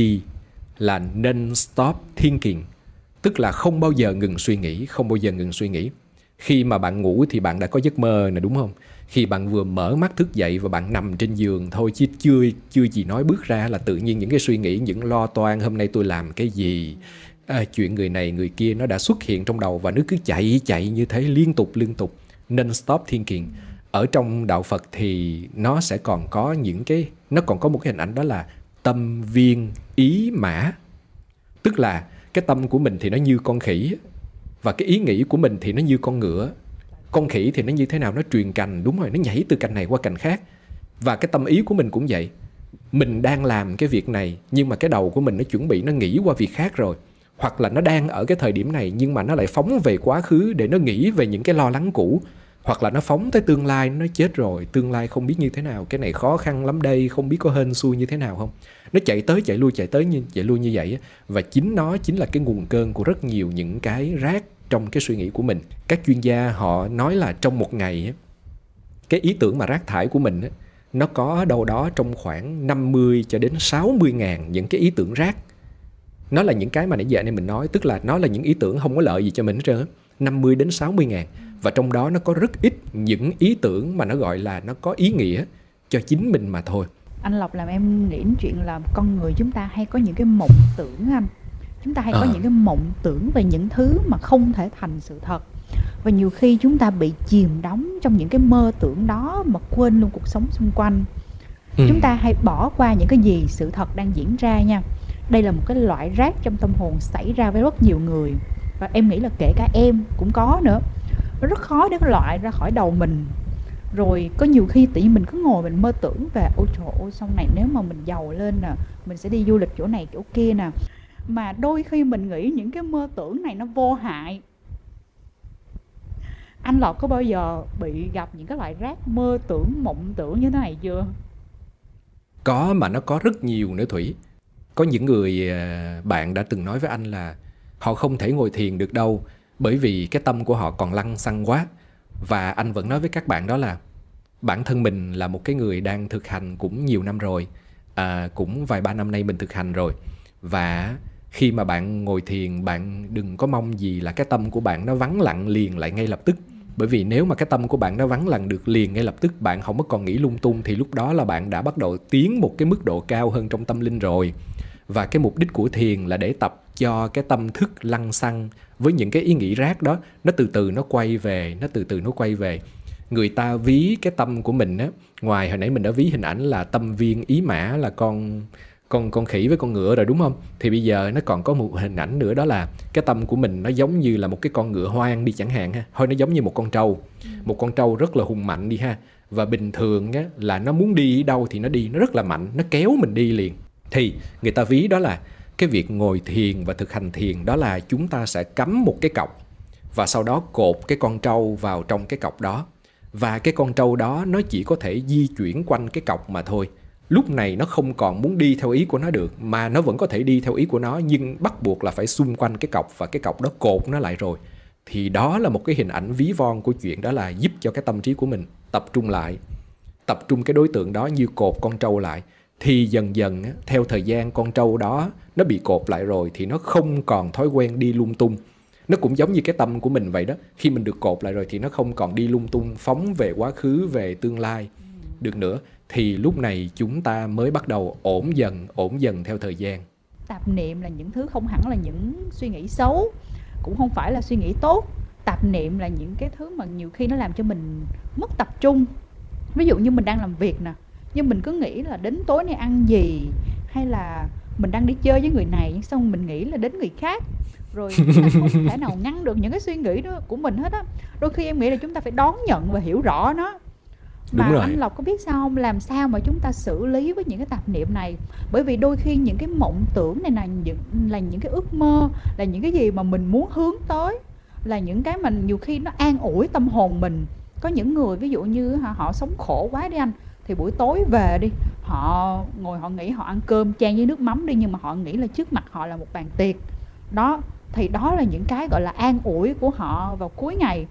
là non-stop thinking. Tức là không bao giờ ngừng suy nghĩ không bao giờ ngừng suy nghĩ. Khi mà bạn ngủ thì bạn đã có giấc mơ nè đúng không? Khi bạn vừa mở mắt thức dậy và bạn nằm trên giường thôi chứ chưa chưa gì nói bước ra là tự nhiên những cái suy nghĩ những lo toan hôm nay tôi làm cái gì? À, chuyện người này người kia nó đã xuất hiện trong đầu và nó cứ chạy chạy như thế liên tục liên tục nên stop thinking. Ở trong đạo Phật thì nó sẽ còn có những cái nó còn có một cái hình ảnh đó là tâm viên ý mã. Tức là cái tâm của mình thì nó như con khỉ và cái ý nghĩ của mình thì nó như con ngựa con khỉ thì nó như thế nào, nó truyền cành, đúng rồi, nó nhảy từ cành này qua cành khác. Và cái tâm ý của mình cũng vậy. Mình đang làm cái việc này, nhưng mà cái đầu của mình nó chuẩn bị, nó nghĩ qua việc khác rồi. Hoặc là nó đang ở cái thời điểm này, nhưng mà nó lại phóng về quá khứ để nó nghĩ về những cái lo lắng cũ. Hoặc là nó phóng tới tương lai, nó chết rồi, tương lai không biết như thế nào, cái này khó khăn lắm đây, không biết có hên xui như thế nào không. Nó chạy tới, chạy lui, chạy tới như, chạy lui như vậy và chính nó chính là cái nguồn cơn của rất nhiều những cái rác trong cái suy nghĩ của mình. Các chuyên gia họ nói là trong một ngày cái ý tưởng mà rác thải của mình nó có đâu đó trong khoảng 50 cho đến 60 ngàn những cái ý tưởng rác. Nó là những cái mà nãy giờ anh em mình nói, tức là nó là những ý tưởng không có lợi gì cho mình hết trơn 50 đến 60 ngàn. Và trong đó nó có rất ít những ý tưởng mà nó gọi là nó có ý nghĩa cho chính mình mà thôi. Anh Lộc, làm em nghĩ đến chuyện là con người chúng ta hay có những cái mộng tưởng anh? Chúng ta hay à. có những cái mộng tưởng về những thứ mà không thể thành sự thật. Và nhiều khi chúng ta bị chìm đắm trong những cái mơ tưởng đó mà quên luôn cuộc sống xung quanh. Ừ. chúng ta hay bỏ qua những cái gì sự thật đang diễn ra nha. Đây là một cái loại rác trong tâm hồn xảy ra với rất nhiều người. Và em nghĩ là kể cả em cũng có nữa. Nó rất khó để loại ra khỏi đầu mình. Rồi có nhiều khi tự nhiên mình cứ ngồi mình mơ tưởng về ôi trời ơi sau này nếu mà mình giàu lên nè mình sẽ đi du lịch chỗ này chỗ kia nè mà đôi khi mình nghĩ những cái mơ tưởng này nó vô hại. Anh lộc có bao giờ bị gặp những cái loại rác mơ tưởng mộng tưởng như thế này chưa? Có mà nó có rất nhiều nữa thủy. Có những người à, bạn đã từng nói với anh là họ không thể ngồi thiền được đâu bởi vì cái tâm của họ còn lăng xăng quá. Và anh vẫn nói với các bạn đó là bản thân mình là một cái người đang thực hành cũng nhiều năm rồi à, cũng vài ba năm nay mình thực hành rồi. Và khi mà bạn ngồi thiền, bạn đừng có mong gì là cái tâm của bạn nó vắng lặng liền lại ngay lập tức. Bởi vì nếu mà cái tâm của bạn nó vắng lặng được liền ngay lập tức, bạn không có còn nghĩ lung tung, thì lúc đó là bạn đã bắt đầu tiến một cái mức độ cao hơn trong tâm linh rồi. Và cái mục đích của thiền là để tập cho cái tâm thức lăng xăng với những cái ý nghĩ rác đó. Nó từ từ nó quay về, nó từ từ nó quay về. Người ta ví cái tâm của mình á, ngoài hồi nãy mình đã ví hình ảnh là tâm viên ý mã, là con con con khỉ với con ngựa rồi đúng không? Thì bây giờ nó còn có một hình ảnh nữa đó là cái tâm của mình nó giống như là một cái con ngựa hoang đi chẳng hạn ha. Thôi nó giống như một con trâu. Một con trâu rất là hùng mạnh đi ha. Và bình thường á là nó muốn đi đâu thì nó đi nó rất là mạnh nó kéo mình đi liền. Thì người ta ví đó là cái việc ngồi thiền và thực hành thiền đó là chúng ta sẽ cắm một cái cọc và sau đó cột cái con trâu vào trong cái cọc đó. Và cái con trâu đó nó chỉ có thể di chuyển quanh cái cọc mà thôi lúc này nó không còn muốn đi theo ý của nó được, mà nó vẫn có thể đi theo ý của nó, nhưng bắt buộc là phải xung quanh cái cọc và cái cọc đó cột nó lại rồi. Thì đó là một cái hình ảnh ví von của chuyện đó là giúp cho cái tâm trí của mình tập trung lại, tập trung cái đối tượng đó như cột con trâu lại. Thì dần dần theo thời gian con trâu đó nó bị cột lại rồi thì nó không còn thói quen đi lung tung. Nó cũng giống như cái tâm của mình vậy đó, khi mình được cột lại rồi thì nó không còn đi lung tung, phóng về quá khứ, về tương lai được nữa thì lúc này chúng ta mới bắt đầu ổn dần ổn dần theo thời gian. Tạp niệm là những thứ không hẳn là những suy nghĩ xấu, cũng không phải là suy nghĩ tốt. Tạp niệm là những cái thứ mà nhiều khi nó làm cho mình mất tập trung. Ví dụ như mình đang làm việc nè nhưng mình cứ nghĩ là đến tối nay ăn gì, hay là mình đang đi chơi với người này nhưng xong mình nghĩ là đến người khác. Rồi chúng ta không thể nào ngăn được những cái suy nghĩ đó của mình hết á. Đôi khi em nghĩ là chúng ta phải đón nhận và hiểu rõ nó. Đúng rồi. anh lộc có biết sao không? Làm sao mà chúng ta xử lý với những cái tạp niệm này? Bởi vì đôi khi những cái mộng tưởng này là những là những cái ước mơ là những cái gì mà mình muốn hướng tới là những cái mà nhiều khi nó an ủi tâm hồn mình. Có những người ví dụ như hả, họ sống khổ quá đi anh thì buổi tối về đi họ ngồi họ nghĩ họ ăn cơm chan với nước mắm đi nhưng mà họ nghĩ là trước mặt họ là một bàn tiệc. Đó thì đó là những cái gọi là an ủi của họ vào cuối ngày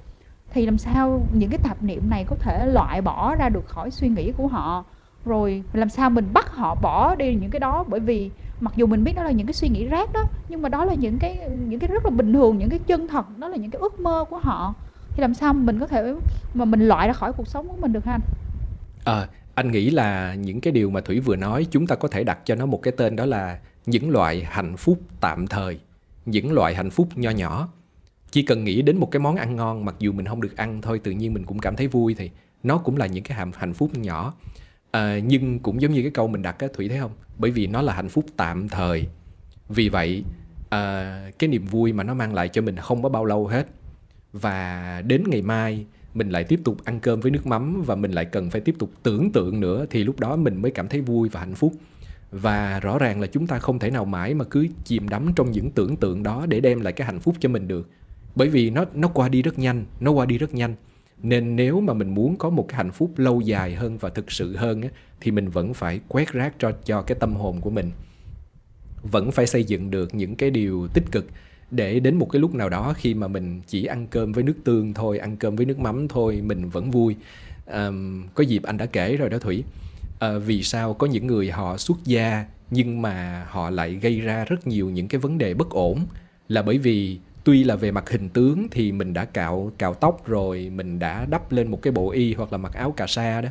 thì làm sao những cái tạp niệm này có thể loại bỏ ra được khỏi suy nghĩ của họ? Rồi làm sao mình bắt họ bỏ đi những cái đó? Bởi vì mặc dù mình biết đó là những cái suy nghĩ rác đó nhưng mà đó là những cái những cái rất là bình thường những cái chân thật đó là những cái ước mơ của họ. Thì làm sao mình có thể mà mình loại ra khỏi cuộc sống của mình được ha? Anh Ờ, anh nghĩ là những cái điều mà Thủy vừa nói chúng ta có thể đặt cho nó một cái tên đó là những loại hạnh phúc tạm thời, những loại hạnh phúc nho nhỏ. Chỉ cần nghĩ đến một cái món ăn ngon mặc dù mình không được ăn thôi tự nhiên mình cũng cảm thấy vui thì nó cũng là những cái hạnh hạnh phúc nhỏ. À, nhưng cũng giống như cái câu mình đặt á Thủy thấy không? Bởi vì nó là hạnh phúc tạm thời. Vì vậy à, cái niềm vui mà nó mang lại cho mình không có bao lâu hết và đến ngày mai mình lại tiếp tục ăn cơm với nước mắm và mình lại cần phải tiếp tục tưởng tượng nữa thì lúc đó mình mới cảm thấy vui và hạnh phúc và rõ ràng là chúng ta không thể nào mãi mà cứ chìm đắm trong những tưởng tượng đó để đem lại cái hạnh phúc cho mình được bởi vì nó nó qua đi rất nhanh nó qua đi rất nhanh. Nên nếu mà mình muốn có một cái hạnh phúc lâu dài hơn và thực sự hơn á, thì mình vẫn phải quét rác cho cho cái tâm hồn của mình. Vẫn phải xây dựng được những cái điều tích cực để đến một cái lúc nào đó khi mà mình chỉ ăn cơm với nước tương thôi ăn cơm với nước mắm thôi mình vẫn vui. À, có dịp anh đã kể rồi đó thủy. À, vì sao có những người họ xuất gia nhưng mà họ lại gây ra rất nhiều những cái vấn đề bất ổn? Là bởi vì tuy là về mặt hình tướng thì mình đã cạo cạo tóc rồi, mình đã đắp lên một cái bộ y hoặc là mặc áo cà sa đó.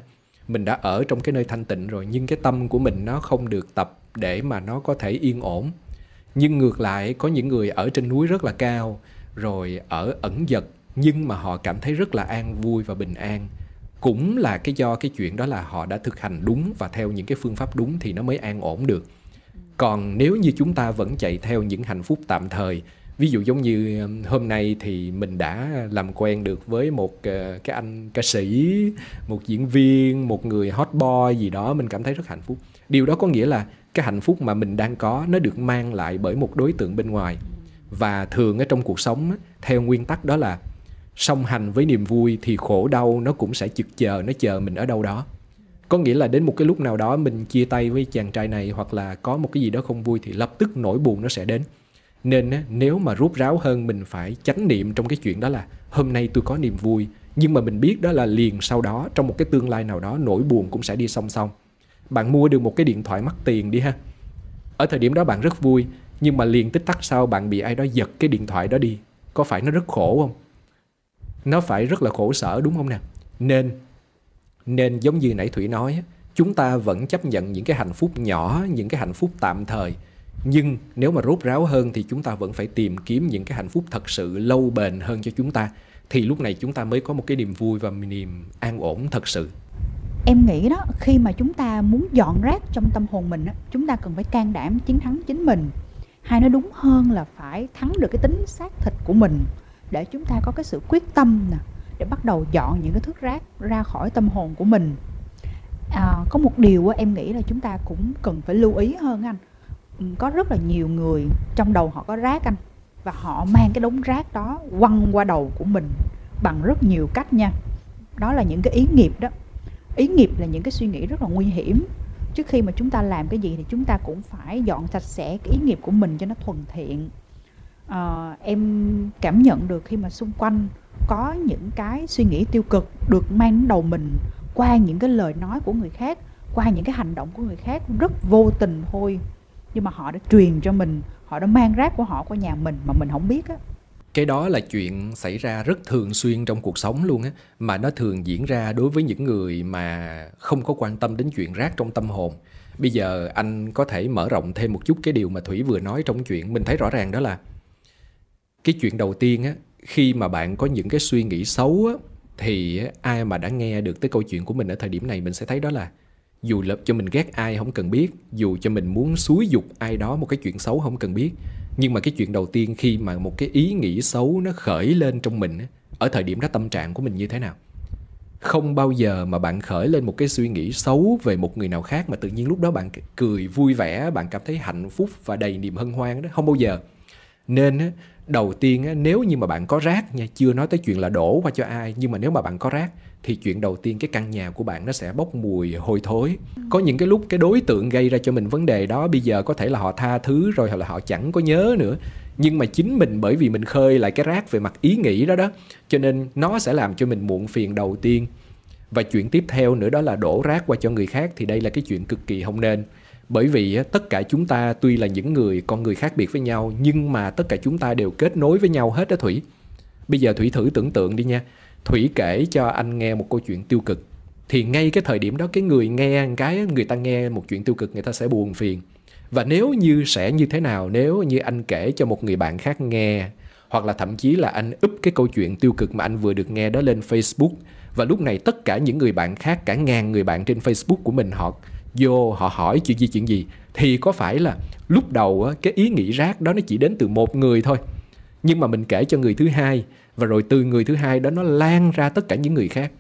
Mình đã ở trong cái nơi thanh tịnh rồi, nhưng cái tâm của mình nó không được tập để mà nó có thể yên ổn. Nhưng ngược lại, có những người ở trên núi rất là cao, rồi ở ẩn dật, nhưng mà họ cảm thấy rất là an vui và bình an. Cũng là cái do cái chuyện đó là họ đã thực hành đúng và theo những cái phương pháp đúng thì nó mới an ổn được. Còn nếu như chúng ta vẫn chạy theo những hạnh phúc tạm thời ví dụ giống như um, hôm nay thì mình đã làm quen được với một ờ, cái anh ca sĩ, một diễn viên, một người hot boy gì đó, mình cảm thấy rất hạnh phúc. Điều đó có nghĩa là cái hạnh phúc mà mình đang có nó được mang lại bởi một đối tượng bên ngoài. Và thường ở trong cuộc sống theo nguyên tắc đó là song hành với niềm vui thì khổ đau nó cũng sẽ chực chờ, nó chờ mình ở đâu đó. Có nghĩa là đến một cái lúc nào đó mình chia tay với chàng trai này hoặc là có một cái gì đó không vui thì lập tức nỗi buồn nó sẽ đến nên nếu mà rút ráo hơn, mình phải chánh niệm trong cái chuyện đó là, hôm nay tôi có niềm vui. Nhưng mà mình biết đó là liền sau đó, trong một cái tương lai nào đó, nỗi buồn cũng sẽ đi song song. Bạn mua được một cái điện thoại mắc tiền đi ha. Ở thời điểm đó bạn rất vui, nhưng mà liền tích tắc sau bạn bị ai đó giật cái điện thoại đó đi. Có phải nó rất khổ không? Nó phải rất là khổ sở, đúng không nè? Nên nên giống như nãy thủy nói chúng ta vẫn chấp nhận những cái hạnh phúc nhỏ, những cái hạnh phúc tạm thời nhưng nếu mà rốt ráo hơn thì chúng ta vẫn phải tìm kiếm những cái hạnh phúc thật sự lâu bền hơn cho chúng ta. Thì lúc này chúng ta mới có một cái niềm vui và niềm an ổn thật sự. Em nghĩ đó khi mà chúng ta muốn dọn rác trong tâm hồn mình chúng ta cần phải can đảm chiến thắng chính mình. Hay nói đúng hơn là phải thắng được cái tính xác thịt của mình để chúng ta có cái sự quyết tâm nè để bắt đầu dọn những cái thước rác ra khỏi tâm hồn của mình. À, có một điều em nghĩ là chúng ta cũng cần phải lưu ý hơn anh. Ừ, có rất là nhiều người trong đầu họ có rác anh và họ mang cái đống rác đó quăng qua đầu của mình bằng rất nhiều cách nha. Đó là những cái ý nghiệp đó. Ý nghiệp là những cái suy nghĩ rất là nguy hiểm. Trước khi mà chúng ta làm cái gì thì chúng ta cũng phải dọn sạch sẽ cái ý nghiệp của mình cho nó thuần thiện. À, em cảm nhận được khi mà xung quanh có những cái suy nghĩ tiêu cực được mang đến đầu mình qua những cái lời nói của người khác qua những cái hành động của người khác rất vô tình thôi nhưng mà họ đã truyền cho mình họ đã mang rác của họ qua nhà mình mà mình không biết á. Cái đó là chuyện xảy ra rất thường xuyên trong cuộc sống luôn á mà nó thường diễn ra đối với những người mà không có quan tâm đến chuyện rác trong tâm hồn. Bây giờ anh có thể mở rộng thêm một chút cái điều mà thủy vừa nói trong chuyện mình thấy rõ ràng đó là cái chuyện đầu tiên á khi mà bạn có những cái suy nghĩ xấu á, thì ai mà đã nghe được tới câu chuyện của mình ở thời điểm này mình sẽ thấy đó là dù lập cho mình ghét ai không cần biết, dù cho mình muốn xúi dục ai đó một cái chuyện xấu không cần biết, nhưng mà cái chuyện đầu tiên khi mà một cái ý nghĩ xấu nó khởi lên trong mình ở thời điểm đó tâm trạng của mình như thế nào? Không bao giờ mà bạn khởi lên một cái suy nghĩ xấu về một người nào khác mà tự nhiên lúc đó bạn cười vui vẻ, bạn cảm thấy hạnh phúc và đầy niềm hân hoan đó. Không bao giờ. Nên đầu tiên nếu như mà bạn có rác nha, chưa nói tới chuyện là đổ qua cho ai, nhưng mà nếu mà bạn có rác thì chuyện đầu tiên cái căn nhà của bạn nó sẽ bốc mùi hôi thối. Có những cái lúc cái đối tượng gây ra cho mình vấn đề đó, bây giờ có thể là họ tha thứ rồi hoặc là họ chẳng có nhớ nữa. Nhưng mà chính mình bởi vì mình khơi lại cái rác về mặt ý nghĩ đó đó, cho nên nó sẽ làm cho mình muộn phiền đầu tiên. Và chuyện tiếp theo nữa đó là đổ rác qua cho người khác thì đây là cái chuyện cực kỳ không nên. Bởi vì tất cả chúng ta tuy là những người, con người khác biệt với nhau, nhưng mà tất cả chúng ta đều kết nối với nhau hết đó thủy. Bây giờ thủy thử tưởng tượng đi nha thủy kể cho anh nghe một câu chuyện tiêu cực. Thì ngay cái thời điểm đó, cái người nghe cái người ta nghe một chuyện tiêu cực, người ta sẽ buồn phiền. Và nếu như sẽ như thế nào, nếu như anh kể cho một người bạn khác nghe, hoặc là thậm chí là anh úp cái câu chuyện tiêu cực mà anh vừa được nghe đó lên Facebook, và lúc này tất cả những người bạn khác, cả ngàn người bạn trên Facebook của mình, họ vô, họ hỏi chuyện gì chuyện gì, thì có phải là lúc đầu cái ý nghĩ rác đó nó chỉ đến từ một người thôi. Nhưng mà mình kể cho người thứ hai và rồi từ người thứ hai đó nó lan ra tất cả những người khác.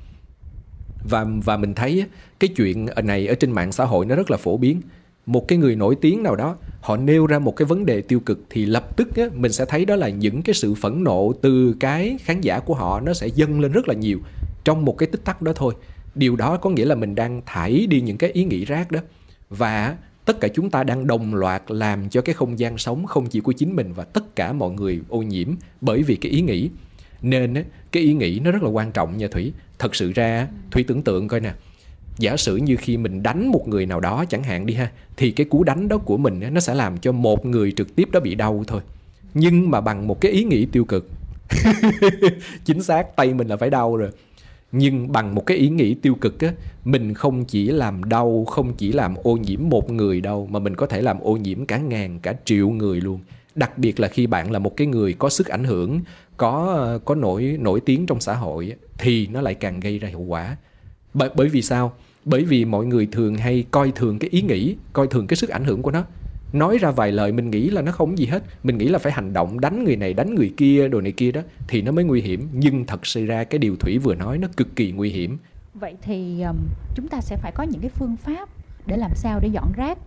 Và và mình thấy cái chuyện này ở trên mạng xã hội nó rất là phổ biến. Một cái người nổi tiếng nào đó họ nêu ra một cái vấn đề tiêu cực thì lập tức á, mình sẽ thấy đó là những cái sự phẫn nộ từ cái khán giả của họ nó sẽ dâng lên rất là nhiều trong một cái tích tắc đó thôi. Điều đó có nghĩa là mình đang thải đi những cái ý nghĩ rác đó. Và tất cả chúng ta đang đồng loạt làm cho cái không gian sống không chỉ của chính mình và tất cả mọi người ô nhiễm bởi vì cái ý nghĩ nên cái ý nghĩ nó rất là quan trọng nha thủy. Thật sự ra thủy tưởng tượng coi nè giả sử như khi mình đánh một người nào đó chẳng hạn đi ha thì cái cú đánh đó của mình nó sẽ làm cho một người trực tiếp đó bị đau thôi. Nhưng mà bằng một cái ý nghĩ tiêu cực. Chính xác tay mình là phải đau rồi. Nhưng bằng một cái ý nghĩ tiêu cực á mình không chỉ làm đau không chỉ làm ô nhiễm một người đâu mà mình có thể làm ô nhiễm cả ngàn cả triệu người luôn. Đặc biệt là khi bạn là một cái người có sức ảnh hưởng có có nổi nổi tiếng trong xã hội thì nó lại càng gây ra hiệu quả. Bởi bởi vì sao? Bởi vì mọi người thường hay coi thường cái ý nghĩ coi thường cái sức ảnh hưởng của nó. Nói ra vài lời mình nghĩ là nó không gì hết. Mình nghĩ là phải hành động đánh người này đánh người kia đồ này kia đó thì nó mới nguy hiểm. Nhưng thật sự ra cái điều thủy vừa nói nó cực kỳ nguy hiểm. Vậy thì um, chúng ta sẽ phải có những cái phương pháp để làm sao để dọn rác.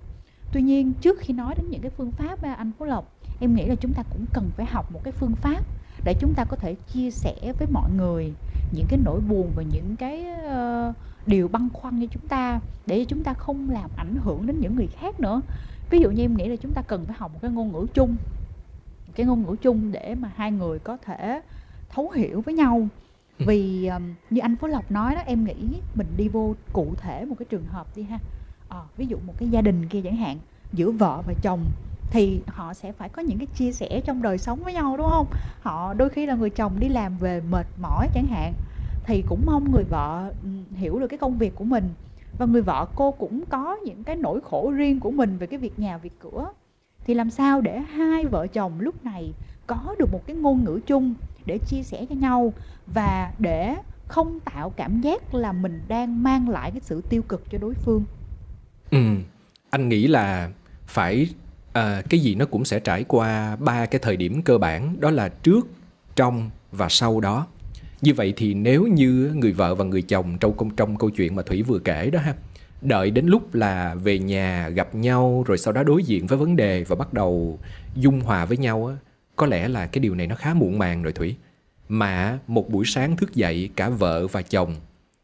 Tuy nhiên trước khi nói đến những cái phương pháp anh phú lộc em nghĩ là chúng ta cũng cần phải học một cái phương pháp để chúng ta có thể chia sẻ với mọi người những cái nỗi buồn và những cái uh, điều băn khoăn cho chúng ta để chúng ta không làm ảnh hưởng đến những người khác nữa. Ví dụ như em nghĩ là chúng ta cần phải học một cái ngôn ngữ chung cái ngôn ngữ chung để mà hai người có thể thấu hiểu với nhau. Ừ. vì um, như anh Phú Lộc nói đó em nghĩ mình đi vô cụ thể một cái trường hợp đi ha. À, ví dụ một cái gia đình kia chẳng hạn giữa vợ và chồng thì họ sẽ phải có những cái chia sẻ trong đời sống với nhau, đúng không? Họ đôi khi là người chồng đi làm về mệt mỏi chẳng hạn, thì cũng mong người vợ ừ, hiểu được cái công việc của mình. Và người vợ cô cũng có những cái nỗi khổ riêng của mình về cái việc nhà, việc cửa. Thì làm sao để hai vợ chồng lúc này có được một cái ngôn ngữ chung để chia sẻ cho nhau và để không tạo cảm giác là mình đang mang lại cái sự tiêu cực cho đối phương? Ừ anh nghĩ là phải à, cái gì nó cũng sẽ trải qua ba cái thời điểm cơ bản đó là trước trong và sau đó. Như vậy thì nếu như người vợ và người chồng trong công trong câu chuyện mà thủy vừa kể đó ha đợi đến lúc là về nhà gặp nhau rồi sau đó đối diện với vấn đề và bắt đầu dung hòa với nhau á có lẽ là cái điều này nó khá muộn màng rồi thủy. Mà một buổi sáng thức dậy cả vợ và chồng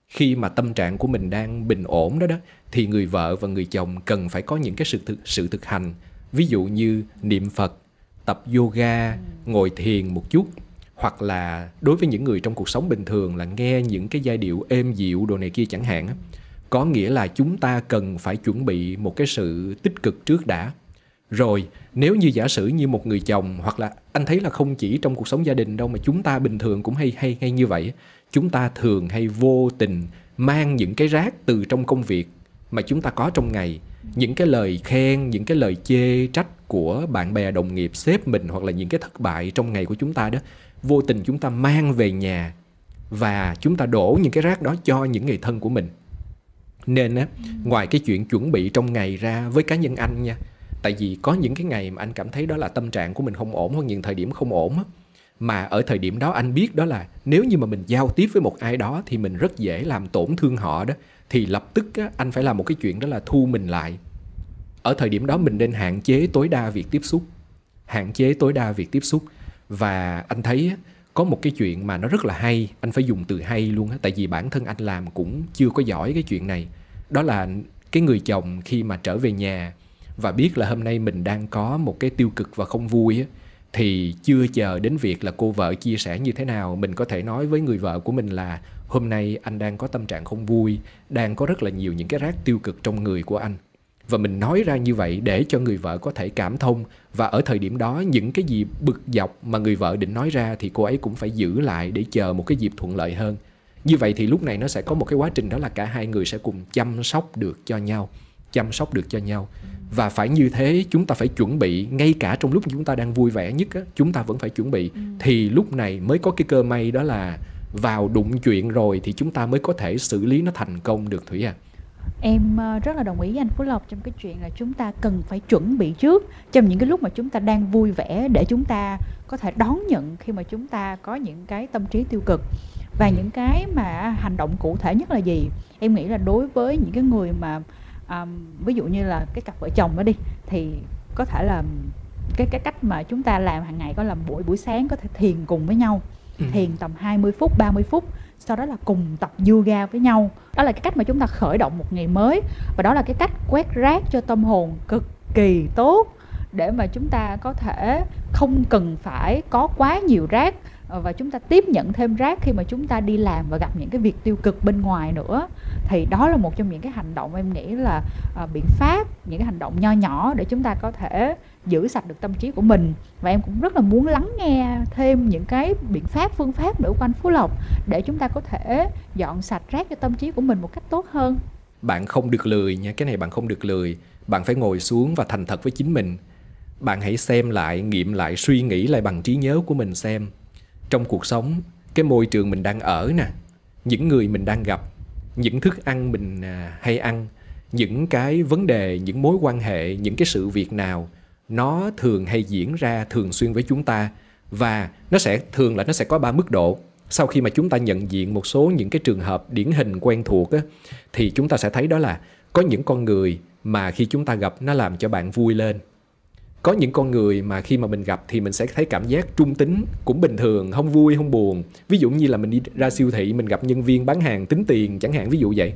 khi mà tâm trạng của mình đang bình ổn đó đó thì người vợ và người chồng cần phải có những cái sự thực sự thực hành ví dụ như niệm phật, tập yoga, ngồi thiền một chút, hoặc là đối với những người trong cuộc sống bình thường là nghe những cái giai điệu êm dịu đồ này kia chẳng hạn có nghĩa là chúng ta cần phải chuẩn bị một cái sự tích cực trước đã. Rồi, nếu như giả sử như một người chồng hoặc là anh thấy là không chỉ trong cuộc sống gia đình đâu mà chúng ta bình thường cũng hay hay hay như vậy chúng ta thường hay vô tình mang những cái rác từ trong công việc mà chúng ta có trong ngày những cái lời khen, những cái lời chê trách của bạn bè, đồng nghiệp, sếp mình hoặc là những cái thất bại trong ngày của chúng ta đó, vô tình chúng ta mang về nhà và chúng ta đổ những cái rác đó cho những người thân của mình. Nên á, ngoài cái chuyện chuẩn bị trong ngày ra với cá nhân anh nha, tại vì có những cái ngày mà anh cảm thấy đó là tâm trạng của mình không ổn hoặc những thời điểm không ổn á, mà ở thời điểm đó anh biết đó là nếu như mà mình giao tiếp với một ai đó thì mình rất dễ làm tổn thương họ đó thì lập tức á, anh phải làm một cái chuyện đó là thu mình lại. Ở thời điểm đó mình nên hạn chế tối đa việc tiếp xúc hạn chế tối đa việc tiếp xúc. Và anh thấy có một cái chuyện mà nó rất là hay anh phải dùng từ hay luôn á tại vì bản thân anh làm cũng chưa có giỏi cái chuyện này. Đó là cái người chồng khi mà trở về nhà và biết là hôm nay mình đang có một cái tiêu cực và không vui á thì chưa chờ đến việc là cô vợ chia sẻ như thế nào mình có thể nói với người vợ của mình là hôm nay anh đang có tâm trạng không vui đang có rất là nhiều những cái rác tiêu cực trong người của anh. Và mình nói ra như vậy để cho người vợ có thể cảm thông. Và ở thời điểm đó những cái gì bực dọc mà người vợ định nói ra thì cô ấy cũng phải giữ lại để chờ một cái dịp thuận lợi hơn. Như vậy thì lúc này nó sẽ có một cái quá trình đó là cả hai người sẽ cùng chăm sóc được cho nhau chăm sóc được cho nhau. Và phải như thế chúng ta phải chuẩn bị ngay cả trong lúc chúng ta đang vui vẻ nhất á, chúng ta vẫn phải chuẩn bị. Ừ. thì lúc này mới có cái cơ may đó là vào đụng chuyện rồi thì chúng ta mới có thể xử lý nó thành công được thủy à. Em ờ, rất là đồng ý với anh Phú Lộc trong cái chuyện là chúng ta cần phải chuẩn bị trước trong những cái lúc mà chúng ta đang vui vẻ để chúng ta có thể đón nhận khi mà chúng ta có những cái tâm trí tiêu cực. Và những cái mà hành động cụ thể nhất là gì? Em nghĩ là đối với những cái người mà um, ví dụ như là cái cặp vợ chồng đó đi thì có thể là cái cái cách mà chúng ta làm hàng ngày có làm buổi buổi sáng có thể thiền cùng với nhau ừ. thiền tầm 20 phút 30 phút sau đó là cùng tập yoga với nhau. Đó là cái cách mà chúng ta khởi động một ngày mới. Và đó là cái cách quét rác cho tâm hồn cực kỳ tốt để mà chúng ta có thể không cần phải có quá nhiều rác ờ, và chúng ta tiếp nhận thêm rác khi mà chúng ta đi làm và gặp những cái việc tiêu cực bên ngoài nữa. Thì đó là một trong những cái hành động em nghĩ là uh, biện pháp những cái hành động nho nhỏ để chúng ta có thể giữ sạch được tâm trí của mình. Và em cũng rất là muốn lắng nghe thêm những cái biện pháp, phương pháp nữa của anh Phú Lộc để chúng ta có thể dọn sạch rác cho tâm trí của mình một cách tốt hơn. Bạn không được lười nha, cái này bạn không được lười. Bạn phải ngồi xuống và thành thật với chính mình. Bạn hãy xem lại, nghiệm lại, suy nghĩ lại bằng trí nhớ của mình xem. Trong cuộc sống, cái môi trường mình đang ở nè, những người mình đang gặp, những thức ăn mình à, hay ăn, những cái vấn đề, những mối quan hệ, những cái sự việc nào nó thường hay diễn ra thường xuyên với chúng ta và nó sẽ thường là nó sẽ có ba mức độ. Sau khi mà chúng ta nhận diện một số những cái trường hợp điển hình quen thuộc á, thì chúng ta sẽ thấy đó là có những con người mà khi chúng ta gặp nó làm cho bạn vui lên. Có những con người mà khi mà mình gặp thì mình sẽ thấy cảm giác trung tính cũng bình thường không vui không buồn. Ví dụ như là mình đi ra siêu thị mình gặp nhân viên bán hàng tính tiền chẳng hạn ví dụ vậy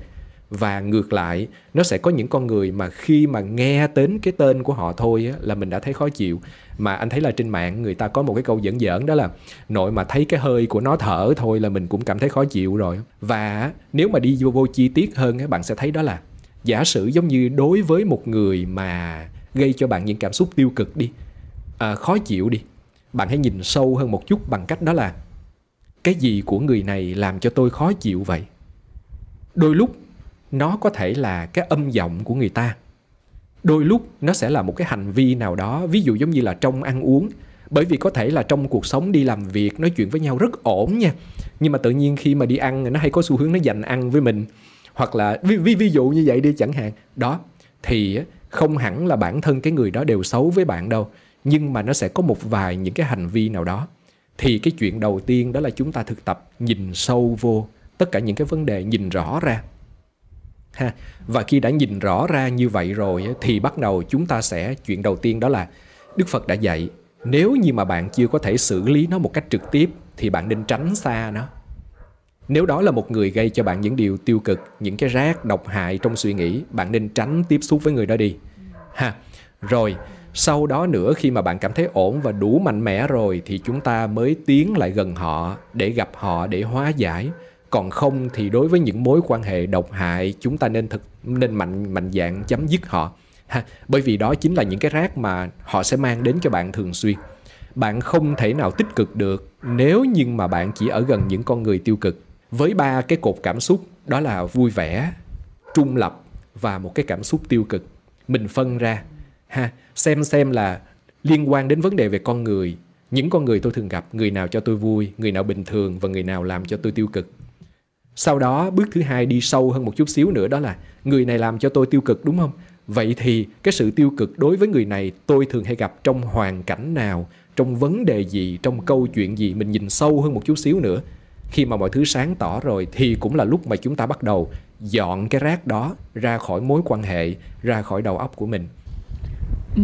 và ngược lại nó sẽ có những con người mà khi mà nghe đến cái tên của họ thôi á, là mình đã thấy khó chịu. Mà anh thấy là trên mạng người ta có một cái câu dẫn giỡn đó là nội mà thấy cái hơi của nó thở thôi là mình cũng cảm thấy khó chịu rồi. Và nếu mà đi vô, vô chi tiết hơn á, bạn sẽ thấy đó là giả sử giống như đối với một người mà gây cho bạn những cảm xúc tiêu cực đi à, khó chịu đi bạn hãy nhìn sâu hơn một chút bằng cách đó là cái gì của người này làm cho tôi khó chịu vậy? Đôi lúc nó có thể là cái âm giọng của người ta. Đôi lúc nó sẽ là một cái hành vi nào đó ví dụ giống như là trong ăn uống. Bởi vì có thể là trong cuộc sống đi làm việc nói chuyện với nhau rất ổn nha. Nhưng mà tự nhiên khi mà đi ăn nó hay có xu hướng nó dành ăn với mình. Hoặc là ví, ví, ví dụ như vậy đi chẳng hạn. Đó thì không hẳn là bản thân cái người đó đều xấu với bạn đâu. Nhưng mà nó sẽ có một vài những cái hành vi nào đó. Thì cái chuyện đầu tiên đó là chúng ta thực tập nhìn sâu vô. Tất cả những cái vấn đề nhìn rõ ra ha, và khi đã nhìn rõ ra như vậy rồi thì bắt đầu chúng ta sẽ, chuyện đầu tiên đó là đức phật đã dạy, nếu như mà bạn chưa có thể xử lý nó một cách trực tiếp, thì bạn nên tránh xa nó. Nếu đó là một người gây cho bạn những điều tiêu cực, những cái rác độc hại trong suy nghĩ, bạn nên tránh tiếp xúc với người đó đi. Ha, rồi, sau đó nữa khi mà bạn cảm thấy ổn và đủ mạnh mẽ rồi, thì chúng ta mới tiến lại gần họ để gặp họ, để hóa giải còn không thì đối với những mối quan hệ độc hại, chúng ta nên thực, nên mạnh mạnh dạng chấm dứt họ. Ha, bởi vì đó chính là những cái rác mà họ sẽ mang đến cho bạn thường xuyên. Bạn không thể nào tích cực được nếu như mà bạn chỉ ở gần những con người tiêu cực. Với ba cái cột cảm xúc, đó là vui vẻ, trung lập và một cái cảm xúc tiêu cực. Mình phân ra. Ha, xem xem là liên quan đến vấn đề về con người. Những con người tôi thường gặp, người nào cho tôi vui, người nào bình thường và người nào làm cho tôi tiêu cực sau đó bước thứ hai đi sâu hơn một chút xíu nữa đó là người này làm cho tôi tiêu cực đúng không? Vậy thì cái sự tiêu cực đối với người này tôi thường hay gặp trong hoàn cảnh nào? Trong vấn đề gì? Trong câu chuyện gì? Mình nhìn sâu hơn một chút xíu nữa. Khi mà mọi thứ sáng tỏ rồi thì cũng là lúc mà chúng ta bắt đầu dọn cái rác đó ra khỏi mối quan hệ ra khỏi đầu óc của mình. Ừ.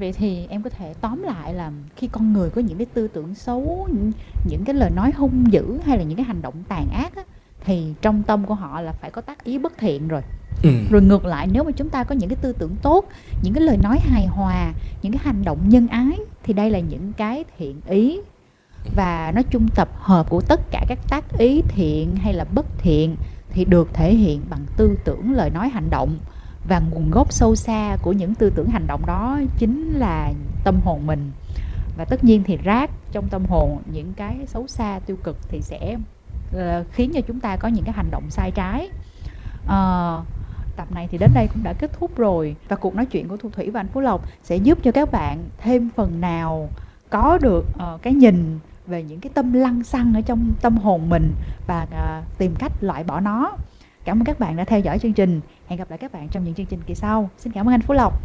vậy thì em có thể tóm lại là khi con người có những cái tư tưởng xấu những, những cái lời nói hung dữ hay là những cái hành động tàn ác á, thì trong tâm của họ là phải có tác ý bất thiện rồi. Ừ. rồi ngược lại nếu mà chúng ta có những cái tư tưởng tốt những cái lời nói hài hòa những cái hành động nhân ái thì đây là những cái thiện ý. Và nó chung tập hợp của tất cả các tác ý thiện hay là bất thiện thì được thể hiện bằng tư tưởng lời nói hành động. Và nguồn gốc sâu xa của những tư tưởng hành động đó chính là tâm hồn mình. Và tất nhiên thì rác trong tâm hồn những cái xấu xa tiêu cực thì sẽ Ờ, khiến cho chúng ta có những cái hành động sai trái. À, tập này thì đến đây cũng đã kết thúc rồi. Và cuộc nói chuyện của thu thủy và anh phú lộc sẽ giúp cho các bạn thêm phần nào có được uh, cái nhìn về những cái tâm lăng xăng ở trong tâm hồn mình và uh, tìm cách loại bỏ nó. Cảm ơn các bạn đã theo dõi chương trình. Hẹn gặp lại các bạn trong những chương trình kỳ sau. Xin cảm ơn anh phú lộc.